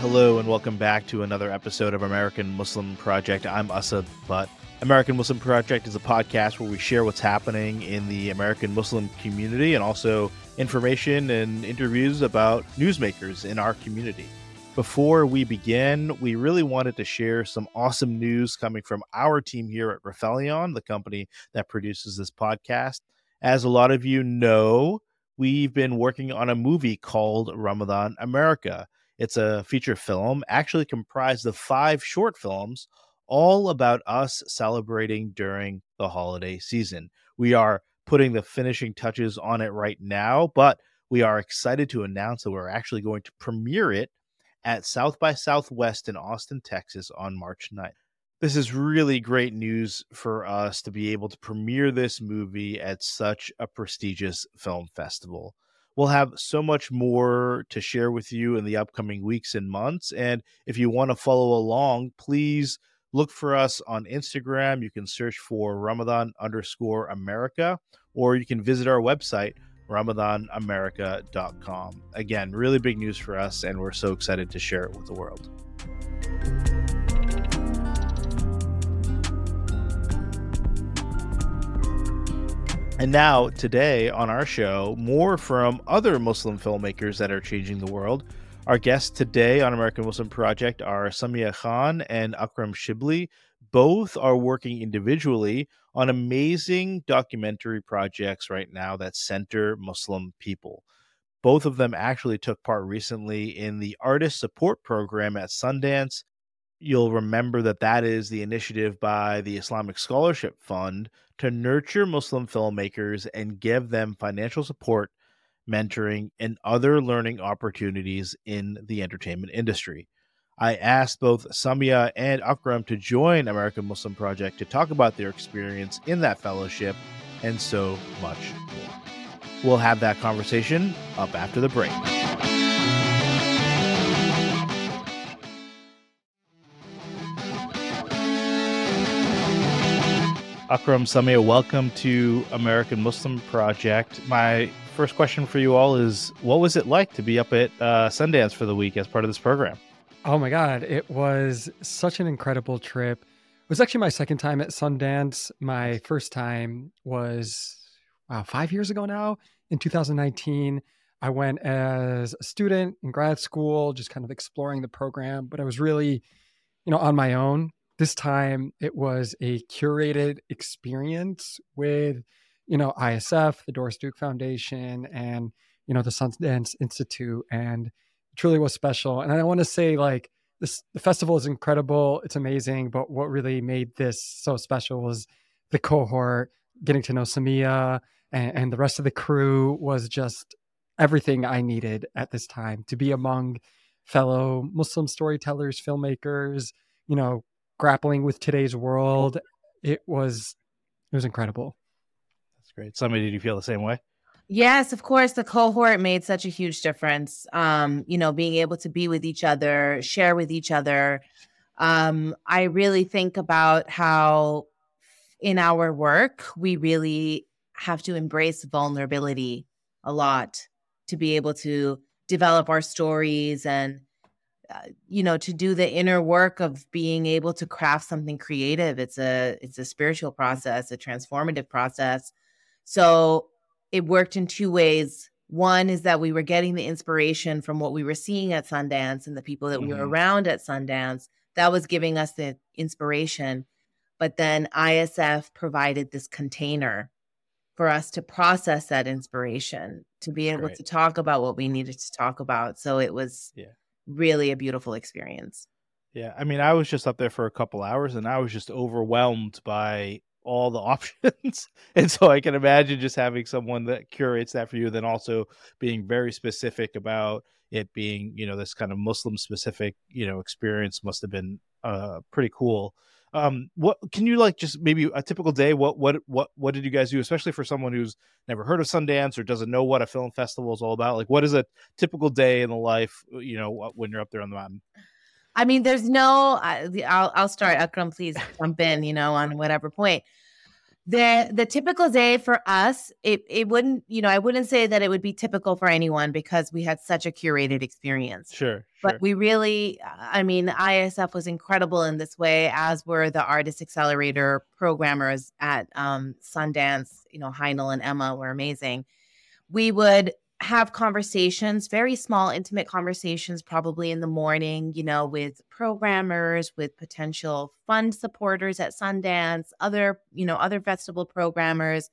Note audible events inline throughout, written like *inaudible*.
Hello and welcome back to another episode of American Muslim Project. I'm Asad Butt. American Muslim Project is a podcast where we share what's happening in the American Muslim community and also information and interviews about newsmakers in our community. Before we begin, we really wanted to share some awesome news coming from our team here at Rifelion, the company that produces this podcast. As a lot of you know, we've been working on a movie called Ramadan America. It's a feature film actually comprised of five short films, all about us celebrating during the holiday season. We are putting the finishing touches on it right now, but we are excited to announce that we're actually going to premiere it at South by Southwest in Austin, Texas on March 9th. This is really great news for us to be able to premiere this movie at such a prestigious film festival. We'll have so much more to share with you in the upcoming weeks and months. And if you want to follow along, please look for us on Instagram. You can search for Ramadan underscore America, or you can visit our website, ramadanamerica.com. Again, really big news for us, and we're so excited to share it with the world. And now, today on our show, more from other Muslim filmmakers that are changing the world. Our guests today on American Muslim Project are Samia Khan and Akram Shibly. Both are working individually on amazing documentary projects right now that center Muslim people. Both of them actually took part recently in the Artist Support Program at Sundance. You'll remember that that is the initiative by the Islamic Scholarship Fund to nurture Muslim filmmakers and give them financial support, mentoring, and other learning opportunities in the entertainment industry. I asked both Samia and Akram to join American Muslim Project to talk about their experience in that fellowship and so much more. We'll have that conversation up after the break. Akram Samia, welcome to American Muslim Project. My first question for you all is what was it like to be up at uh, Sundance for the week as part of this program? Oh my God, it was such an incredible trip. It was actually my second time at Sundance. My first time was, wow, five years ago now in 2019. I went as a student in grad school, just kind of exploring the program, but I was really, you know, on my own. This time it was a curated experience with, you know, ISF, the Doris Duke Foundation, and, you know, the Sundance Institute. And it truly was special. And I want to say, like, this the festival is incredible. It's amazing. But what really made this so special was the cohort, getting to know Samia and, and the rest of the crew was just everything I needed at this time to be among fellow Muslim storytellers, filmmakers, you know, grappling with today's world. It was it was incredible. That's great. Samia, did you feel the same way? Yes, of course, the cohort made such a huge difference. Um, you know, being able to be with each other, share with each other. Um, I really think about how in our work, we really have to embrace vulnerability a lot to be able to develop our stories and you know to do the inner work of being able to craft something creative it's a it's a spiritual process a transformative process so it worked in two ways. One is that we were getting the inspiration from what we were seeing at Sundance and the people that mm-hmm. we were mm-hmm. around at Sundance. That was giving us the inspiration. But then ISF provided this container for us to process that inspiration, to be able Great. to talk about what we needed to talk about. So it was yeah. Really a beautiful experience. Yeah. I mean, I was just up there for a couple hours and I was just overwhelmed by all the *laughs* options. and so I can imagine just having someone that curates that for you, then also being very specific about it being, you know, this kind of Muslim specific, you know, experience must have been uh pretty cool. Um what can you like just maybe a typical day what what what what did you guys do especially for someone who's never heard of Sundance or doesn't know what a film festival is all about? Like what is a typical day in the life, you know, when you're up there on the mountain? I mean, there's no. I'll I'll start. Akram, please jump in. You know, on whatever point. The the typical day for us it it wouldn't you know i wouldn't say that it would be typical for anyone because we had such a curated experience sure, but sure. we really i mean isf was incredible in this way as were the artist accelerator programmers at um, sundance you know heinel and emma were amazing we would have conversations, very small, intimate conversations, probably in the morning, you know, with programmers, with potential fund supporters at Sundance, other, you know, other festival programmers.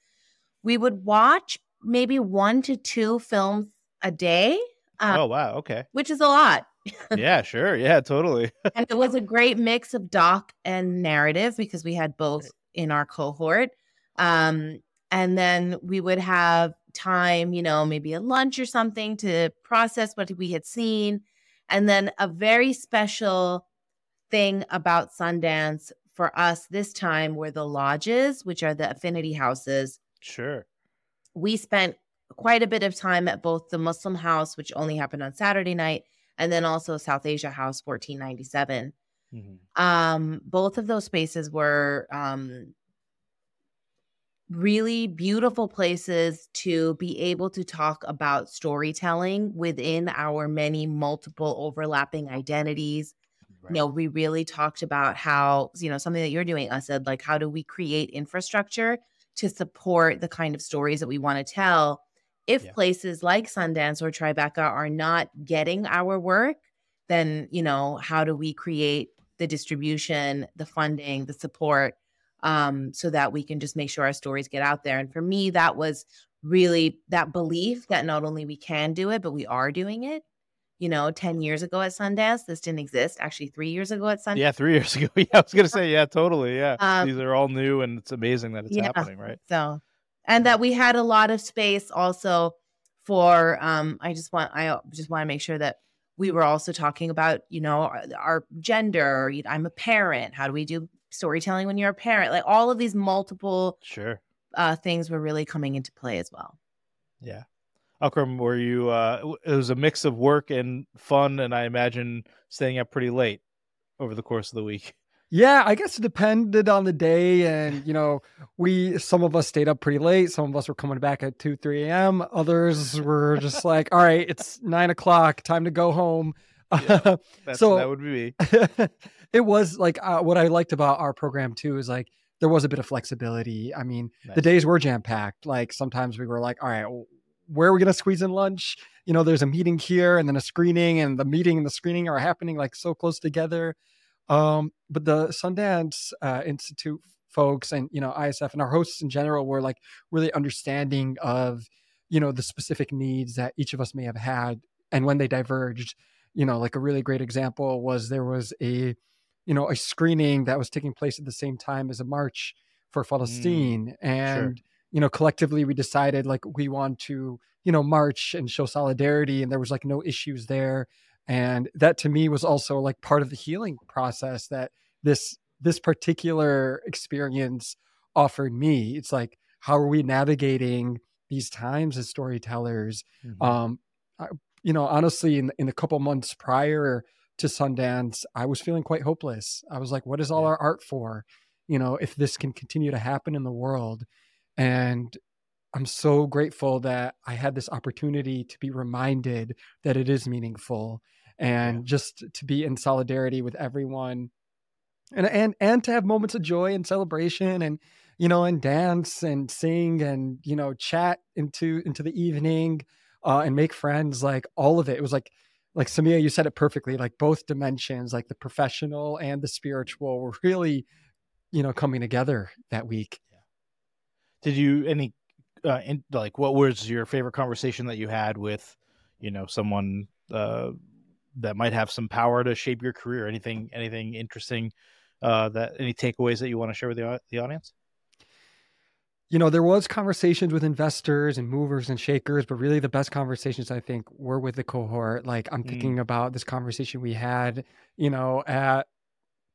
We would watch maybe one to two films a day. Um, oh, wow. Okay. Which is a lot. yeah, sure. Yeah, totally. *laughs* and it was a great mix of doc and narrative because we had both in our cohort. Um, and then we would have time, you know, maybe a lunch or something to process what we had seen. And then a very special thing about Sundance for us this time were the lodges, which are the affinity houses. Sure. We spent quite a bit of time at both the Muslim house, which only happened on Saturday night, and then also South Asia House 1497. Mm-hmm. Um, both of those spaces were um, really beautiful places to be able to talk about storytelling within our many multiple overlapping identities. Right. You know, we really talked about how, you know, something that you're doing, I said, like, how do we create infrastructure to support the kind of stories that we want to tell? If yeah. places like Sundance or Tribeca are not getting our work, then, you know, how do we create the distribution, the funding, the support um, so that we can just make sure our stories get out there. And for me, that was really that belief that not only we can do it, but we are doing it. You know, 10 years ago at Sundance, this didn't exist. Actually, three years ago at Sundance. Yeah, three years *laughs* ago. Yeah, I was going to say, yeah, totally. Yeah. Um, These are all new and it's amazing that it's yeah, happening, right? So, and that we had a lot of space also for, um, I just want, I just want to make sure that we were also talking about, you know, our, our gender. I'm a parent. How do we do storytelling when you're a parent like all of these multiple sure uh, things were really coming into play as well yeah Akram, were you? Uh, it was a mix of work and fun, and I imagine staying up pretty late over the course of the week. *laughs* Yeah, I guess it depended on the day, and you know, we some of us stayed up pretty late. Some of us were coming back at two, three a.m. Others were just *laughs* like, "All right, it's nine o'clock, time to go home." Yeah, *laughs* so that would be me. It was like uh, what I liked about our program too is like there was a bit of flexibility. I mean, nice. the days were jam packed. Like sometimes we were like, all right, where are we going to squeeze in lunch? You know, there's a meeting here and then a screening, and the meeting and the screening are happening like so close together. Um, but the Sundance uh, Institute folks and you know ISF and our hosts in general were like really understanding of you know the specific needs that each of us may have had, and when they diverged, you know, like a really great example was there was a you know, a screening that was taking place at the same time as a march for mm, Palestine. Mm, and, sure. you know, collectively we decided like we want to, you know, march and show solidarity. And there was like no issues there. And that to me was also like part of the healing process that this this particular experience offered me. It's like, how are we navigating these times as storytellers? Mm-hmm. Um, I, you know, honestly, in in a couple months prior to Sundance, I was feeling quite hopeless. I was like, what is all yeah. our art for? You know, if this can continue to happen in the world. And I'm so grateful that I had this opportunity to be reminded that it is meaningful and yeah. just to be in solidarity with everyone and and and to have moments of joy and celebration and you know and dance and sing and you know chat into into the evening uh, and make friends like all of it it was like like Samia, you said it perfectly. Like both dimensions, like the professional and the spiritual, were really, you know, coming together that week. Did you any, uh, in, like, what was your favorite conversation that you had with, you know, someone uh, that might have some power to shape your career? Anything, anything interesting? Uh, that any takeaways that you want to share with the the audience? You know, there was conversations with investors and movers and shakers, but really the best conversations I think were with the cohort. Like I'm mm. thinking about this conversation we had, you know, at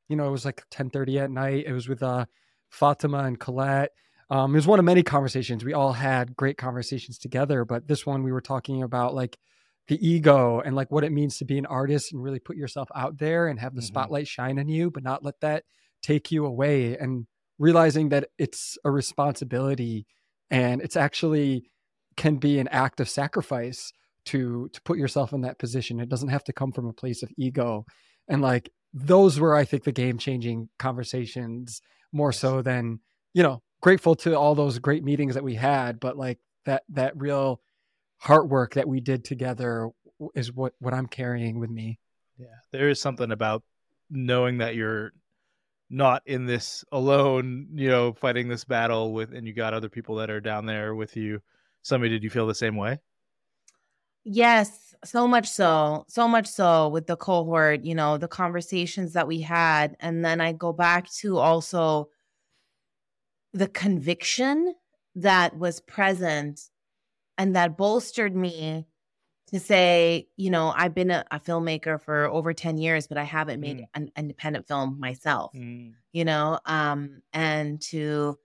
you know, it was like 10:30 at night. It was with uh Fatima and Colette. Um, it was one of many conversations. We all had great conversations together, but this one we were talking about like the ego and like what it means to be an artist and really put yourself out there and have the mm-hmm. spotlight shine on you, but not let that take you away. And realizing that it's a responsibility and it's actually can be an act of sacrifice to to put yourself in that position. It doesn't have to come from a place of ego. And like those were I think the game changing conversations more so than, you know, grateful to all those great meetings that we had, but like that that real heart work that we did together is what what I'm carrying with me. Yeah. There is something about knowing that you're not in this alone, you know, fighting this battle with and you got other people that are down there with you. Samia did you feel the same way? Yes, so much so. So much so with the cohort, you know, the conversations that we had and then I go back to also the conviction that was present and that bolstered me to say, you know, I've been a, a filmmaker for over 10 years, but I haven't made Mm. an independent film myself, Mm. you know, um, and to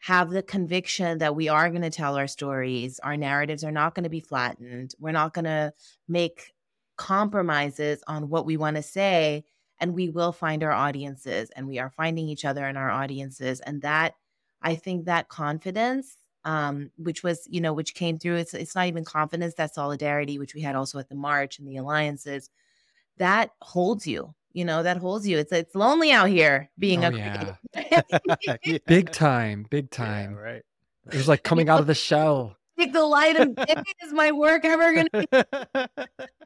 have the conviction that we are going to tell our stories. Our narratives are not going to be flattened. We're not going to make compromises on what we want to say. And we will find our audiences and we are finding each other in our audiences. And that, I think that confidence, um, which was, you know, which came through, it's, it's not even confidence, that solidarity, which we had also at the March and the alliances, that holds you. You know, that holds you. It's it's lonely out here being Oh, a yeah. *laughs* Yeah. *laughs* Big time, big Yeah, time. right. It was like coming out of the shell. *laughs* Take the light and is my work ever gonna be?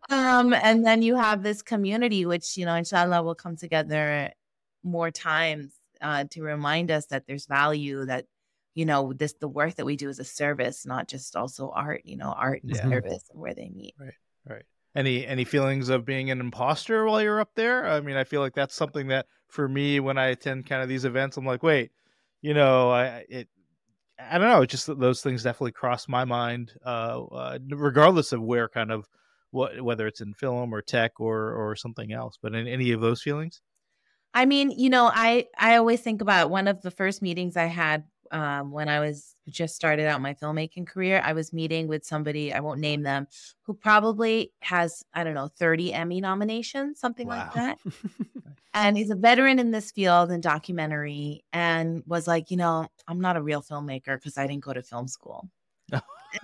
um and then you have this community which you know inshallah will come together more times uh to remind us that there's value that you know this the work that we do is a service not just also art you know art and Yeah. service and where they meet Right. right Any any feelings of being an imposter while you're up there? I mean, I feel like that's something that for me when I attend kind of these events, I'm like, wait, you know, I it I don't know, just those things definitely cross my mind uh, uh regardless of where kind of what whether it's in film or tech or or something else. But in any of those feelings? I mean, you know, I I always think about one of the first meetings I had um, when I was just started out my filmmaking career. I was meeting with somebody I won't name them who probably has I don't know thirty Emmy nominations, something like that. *laughs* And he's a veteran in this field in documentary, and was like, you know, I'm not a real filmmaker because I didn't go to film school. *laughs*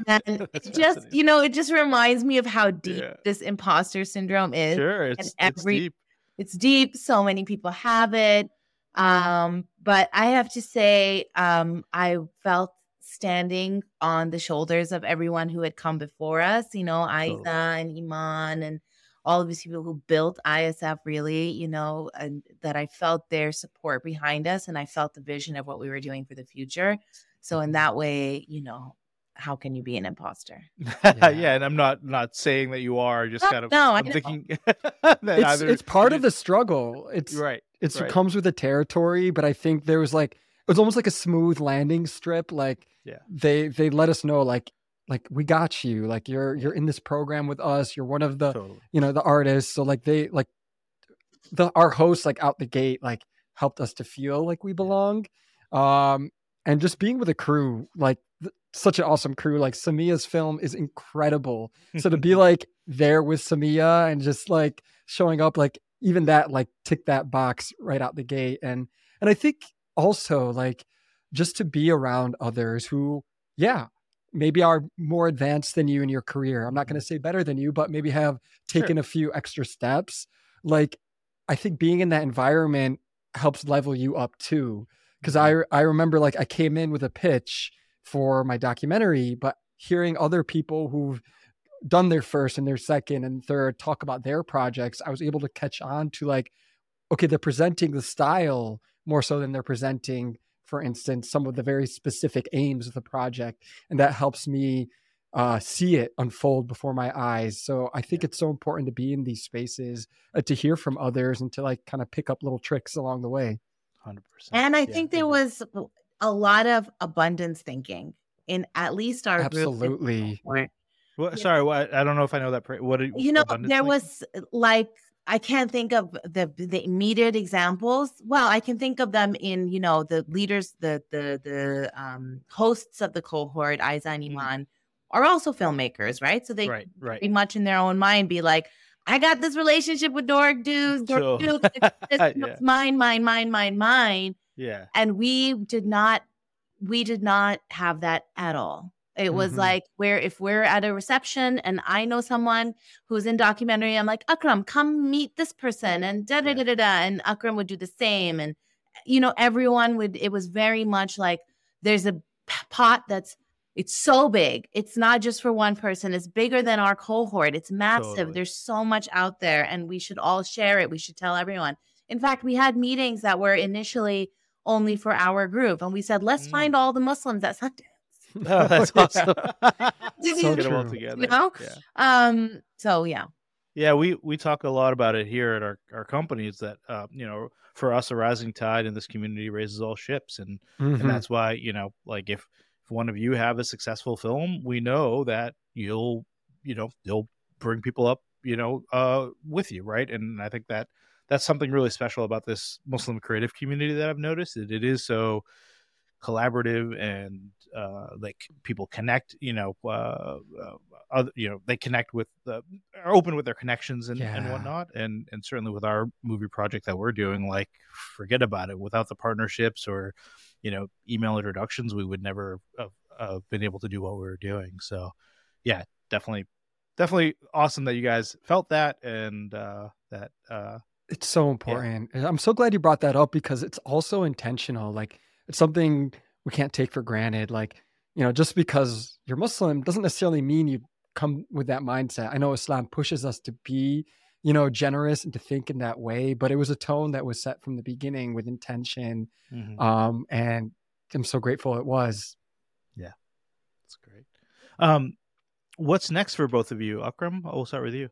And just, you know, it just reminds me of how deep Yeah. this imposter syndrome is Sure, it's, it's every- deep. it's deep so many people have it um but i have to say um i felt standing on the shoulders of everyone who had come before us you know. Aiza and iman and all of these people who built isf really you know and that i felt their support behind us and i felt the vision of what we were doing for the future so Mm-hmm. in that way you know how can you be an imposter *laughs* yeah. Yeah. and I'm not not saying that you are, just No, kind of no, I I'm thinking *laughs* that It's either it's part of the struggle. It's right. it's right. comes with the territory, but I think there was like it was almost like a smooth landing strip. Like Yeah. they they let us know like like we got you. Like you're you're in this program with us. You're one of the Totally. you know the artists. So like they like the our hosts like out the gate like helped us to feel like we belong. Um and just being with a crew like th- such an awesome crew like Samia's film is incredible. *laughs* So to be like there with Samia and just like showing up like even that like tick that box right out the gate. And and I think also like just to be around others who yeah maybe are more advanced than you in your career. I'm not going to mm-hmm. say better than you but maybe have Sure. taken a few extra steps. Like I think being in that environment helps level you up too. Because mm-hmm. I I remember like I came in with a pitch for my documentary, but hearing other people who've done their first and their second and third talk about their projects, I was able to catch on to like, okay, they're presenting the style more so than they're presenting, for instance, some of the very specific aims of the project, and that helps me uh, see it unfold before my eyes. So I think it's so important to be in these spaces, uh, to hear from others, and to like kind of pick up little tricks along the way. Hundred percent. And I think there was a lot of abundance thinking in at least our. Absolutely. Where, What, Yeah. sorry, what, I don't know if I know that. What did- you know, there like? was like I can't think of the the immediate examples. Well, I can think of them in you know the leaders, the the the um, hosts of the cohort, Aiza and Mhm. Iman, are also filmmakers, right? So they right, right. pretty much in their own mind be like, I got this relationship with Doris Duke, Doris Sure. Duke, it's, it's, *laughs* Yeah. mine, mine, mine, mine, mine. Yeah. And we did not we did not have that at all. It was Mhm. like where if we're at a reception and I know someone who's in documentary, I'm like, Akram, come meet this person and da da da da da. And Akram would do the same. And you know, everyone would it was very much like there's a pot that's it's so big. It's not just for one person. It's bigger than our cohort. It's massive. Totally. There's so much out there and we should all share it. We should tell everyone. In fact, we had meetings that were initially only for our group and we said, let's Mm. find all the Muslims at Sundance. *laughs* Oh, that's *laughs* awesome. *laughs* So Get them all together. You know? Yeah. Um, so yeah. Yeah, we we talk a lot about it here at our our companies that uh, you know for us a rising tide in this community raises all ships and Mhm. and that's why you know like if if one of you have a successful film we know that you'll you know you'll bring people up you know uh with you right and i think that that's something really special about this muslim creative community that i've noticed that it is so collaborative and uh like people connect you know uh, uh other, you know they connect with the are open with their connections and, and whatnot. And and certainly with our movie project that we're doing like forget about it. Without the partnerships or you know email introductions we would never have uh, been able to do what we were doing. So yeah definitely definitely awesome that you guys felt that and uh that uh It's so important. And I'm so glad you brought that up because it's also intentional. Like it's something we can't take for granted. Like, you know, just because you're Muslim doesn't necessarily mean you come with that mindset. I know Islam pushes us to be, you know, generous and to think in that way, but it was a tone that was set from the beginning with intention. mhm. Um, and I'm so grateful it was. Yeah. That's great um what's next for both of you akram i'll start with you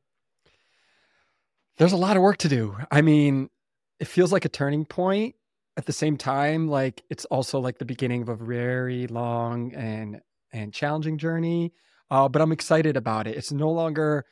There's a lot of work to do. I mean, it feels like a turning point. At the same time, like it's also like the beginning of a very long and and challenging journey. Uh, but I'm excited about it. It's no longer,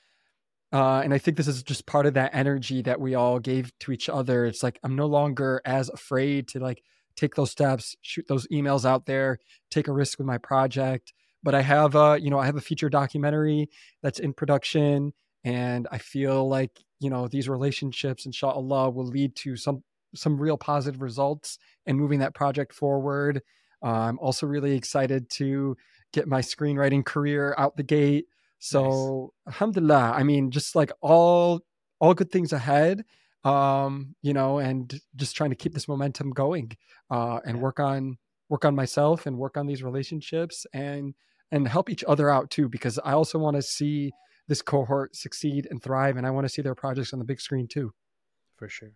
uh, and I think this is just part of that energy that we all gave to each other. It's like I'm no longer as afraid to like take those steps, shoot those emails out there, take a risk with my project. But I have a, you know, I have a feature documentary that's in production, and I feel like you know these relationships, inshallah, will lead to some some real positive results and moving that project forward. Uh, I'm also really excited to get my screenwriting career out the gate. So, alhamdulillah, I mean, just like all all good things ahead. Um, you know, and just trying to keep this momentum going, uh, and Yeah. work on work on myself and work on these relationships and and help each other out too, because I also want to see this cohort succeed and thrive, and I want to see their projects on the big screen too. for sure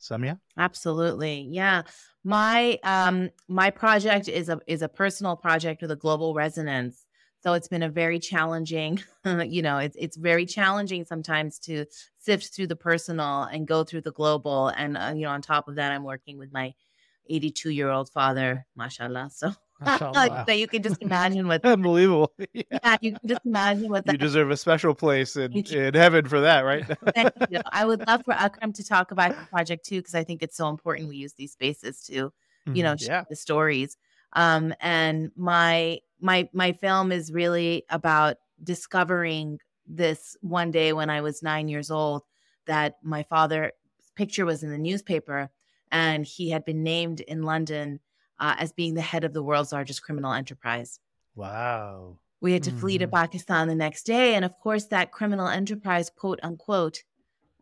samia Absolutely. Yeah. My um my project is a is a personal project with a global resonance. So it's been a very challenging, *laughs* you know, it's it's very challenging sometimes to sift through the personal and go through the global and uh, you know on top of that I'm working with my 82 year old father, mashallah. *laughs* So Mashallah. *laughs* so you can just imagine what unbelievable yeah. *laughs* yeah, you can just imagine what that, you deserve a special place in, in heaven for that right *laughs* Thank you. I would love for Akram to talk about the project too, because I think it's so important we use these spaces to, you know, Mhm. share Yeah. the stories. Um, and my my my film is really about discovering this one day when I was nine years old that my father's picture was in the newspaper and he had been named in London uh, as being the head of the world's largest criminal enterprise. wow We had to flee to Mhm. Pakistan the next day. And of course, that criminal enterprise, quote unquote,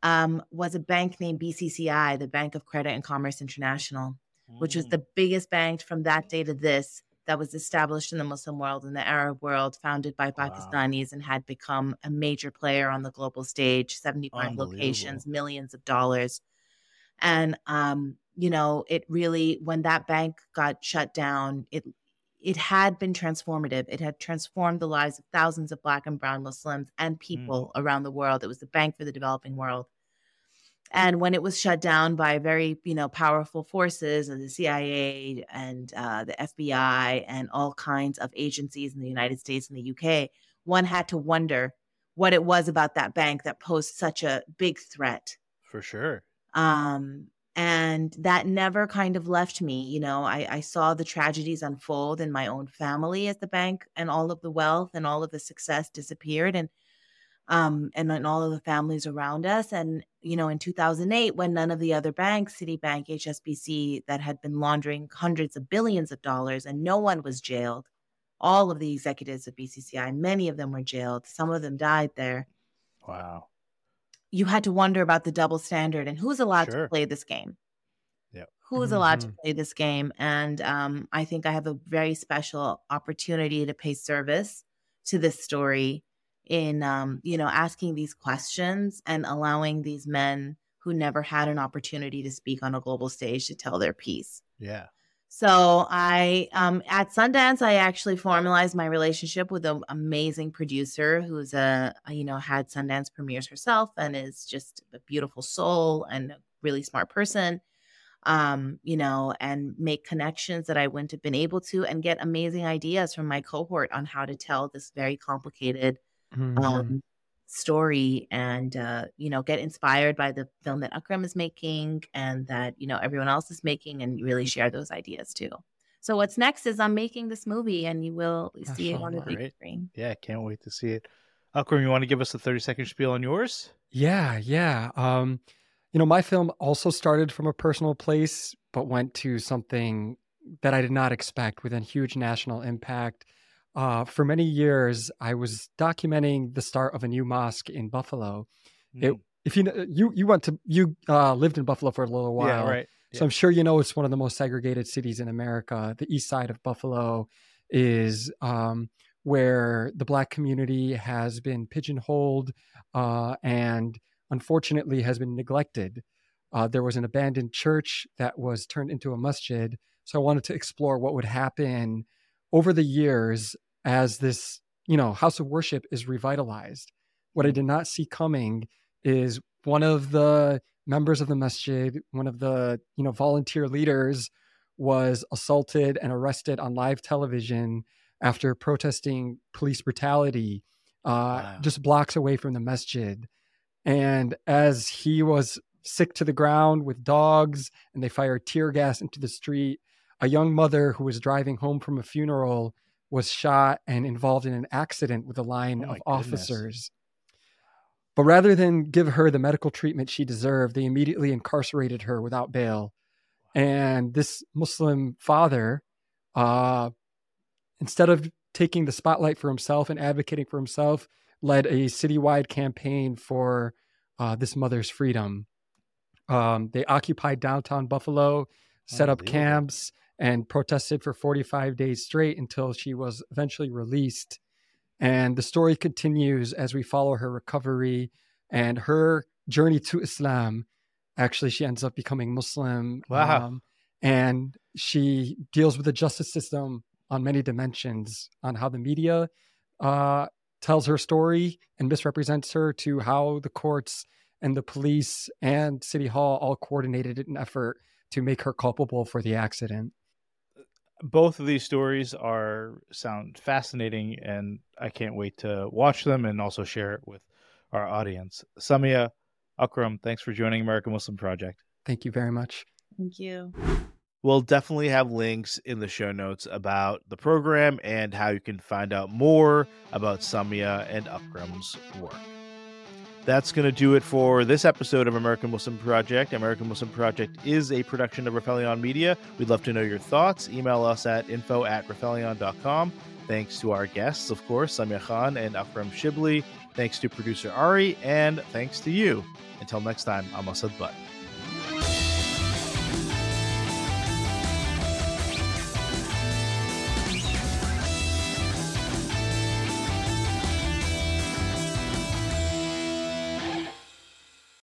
um, was a bank named BCCI, the Bank of Credit and Commerce International, which was Mm. the biggest bank from that day to this that was established in the Muslim world and the Arab world, founded by Wow. Pakistanis, and had become a major player on the global stage, 75 locations, millions of dollars. And, um, you know, it really, when that bank got shut down, it it had been transformative. It had transformed the lives of thousands of Black and Brown Muslims and people around the world. It was the bank for the developing world. And when it was shut down by very, you know, powerful forces of the CIA and uh, the FBI and all kinds of agencies in the United States and the UK, one had to wonder what it was about that bank that posed such a big threat for sure um and that never kind of left me you know I, I saw the tragedies unfold in my own family as the bank and all of the wealth and all of the success disappeared and um, and in all of the families around us. And, you know, in 2008, when none of the other banks, Citibank, HSBC, that had been laundering hundreds of billions of dollars and no one was jailed, all of the executives of BCCI, many of them were jailed. Some of them died there. Wow. You had to wonder about the double standard and who's allowed sure. to play this game. Yeah. Who's allowed mm-hmm. to play this game? And um, I think I have a very special opportunity to pay service to this story in um, you know asking these questions and allowing these men who never had an opportunity to speak on a global stage to tell their piece. Yeah. So I um, at Sundance I actually formalized my relationship with an amazing producer who's a you know had Sundance premieres herself and is just a beautiful soul and a really smart person. Um, you know, and make connections that I wouldn't have been able to and get amazing ideas from my cohort on how to tell this very complicated mm-hmm. um, story and uh, you know get inspired by the film that Akram is making and that you know everyone else is making and really share those ideas too. So what's next is I'm making this movie and you will see it on the big screen. Yeah, I can't wait to see it. Akram, you want to give us a 30 second spiel on yours? Yeah, yeah. Um, you know, my film also started from a personal place, but went to something that I did not expect with a huge national impact. Uh, for many years, I was documenting the start of a new mosque in Buffalo. Mm. It, if you you you went to you uh, lived in Buffalo for a little while, yeah, right. So I'm sure you know it's one of the most segregated cities in America. The east side of Buffalo is um, where the black community has been pigeonholed uh, and unfortunately has been neglected. Uh, there was an abandoned church that was turned into a masjid. So I wanted to explore what would happen over the years as this, you know, house of worship is revitalized. What I did not see coming is one of the members of the masjid, one of the, you know, volunteer leaders was assaulted and arrested on live television after protesting police brutality uh, wow. just blocks away from the masjid. And as he was sick to the ground with dogs and they fired tear gas into the street, a young mother who was driving home from a funeral was shot and involved in an accident with a line oh of officers. But rather than give her the medical treatment she deserved, they immediately incarcerated her without bail. And this Muslim father, uh, instead of taking the spotlight for himself and advocating for himself, led a citywide campaign for uh, this mother's freedom. Um, they occupied downtown Buffalo, set up camps, and protested for 45 days straight until she was eventually released. And the story continues as we follow her recovery and her journey to Islam. Actually, she ends up becoming Muslim. Wow. Um, and she deals with the justice system on many dimensions on how the media uh, tells her story and misrepresents her to how the courts and the police and city hall all coordinated an effort to make her culpable for the accident both of these stories are sound fascinating and I can't wait to watch them and also share it with our audience. Samia Akram, thanks for joining American Muslim Project. Thank you very much. Thank you. We'll definitely have links in the show notes about the program and how you can find out more about Samia and Akram's work that's going to do it for this episode of American Muslim Project. American Muslim Project is a production of Rifelion Media. We'd love to know your thoughts. Email us at info at rifelion.com. Thanks to our guests, of course, Samia Khan and Akram Shibly. Thanks to producer Ari, and thanks to you. Until next time, I'm Asad Butt.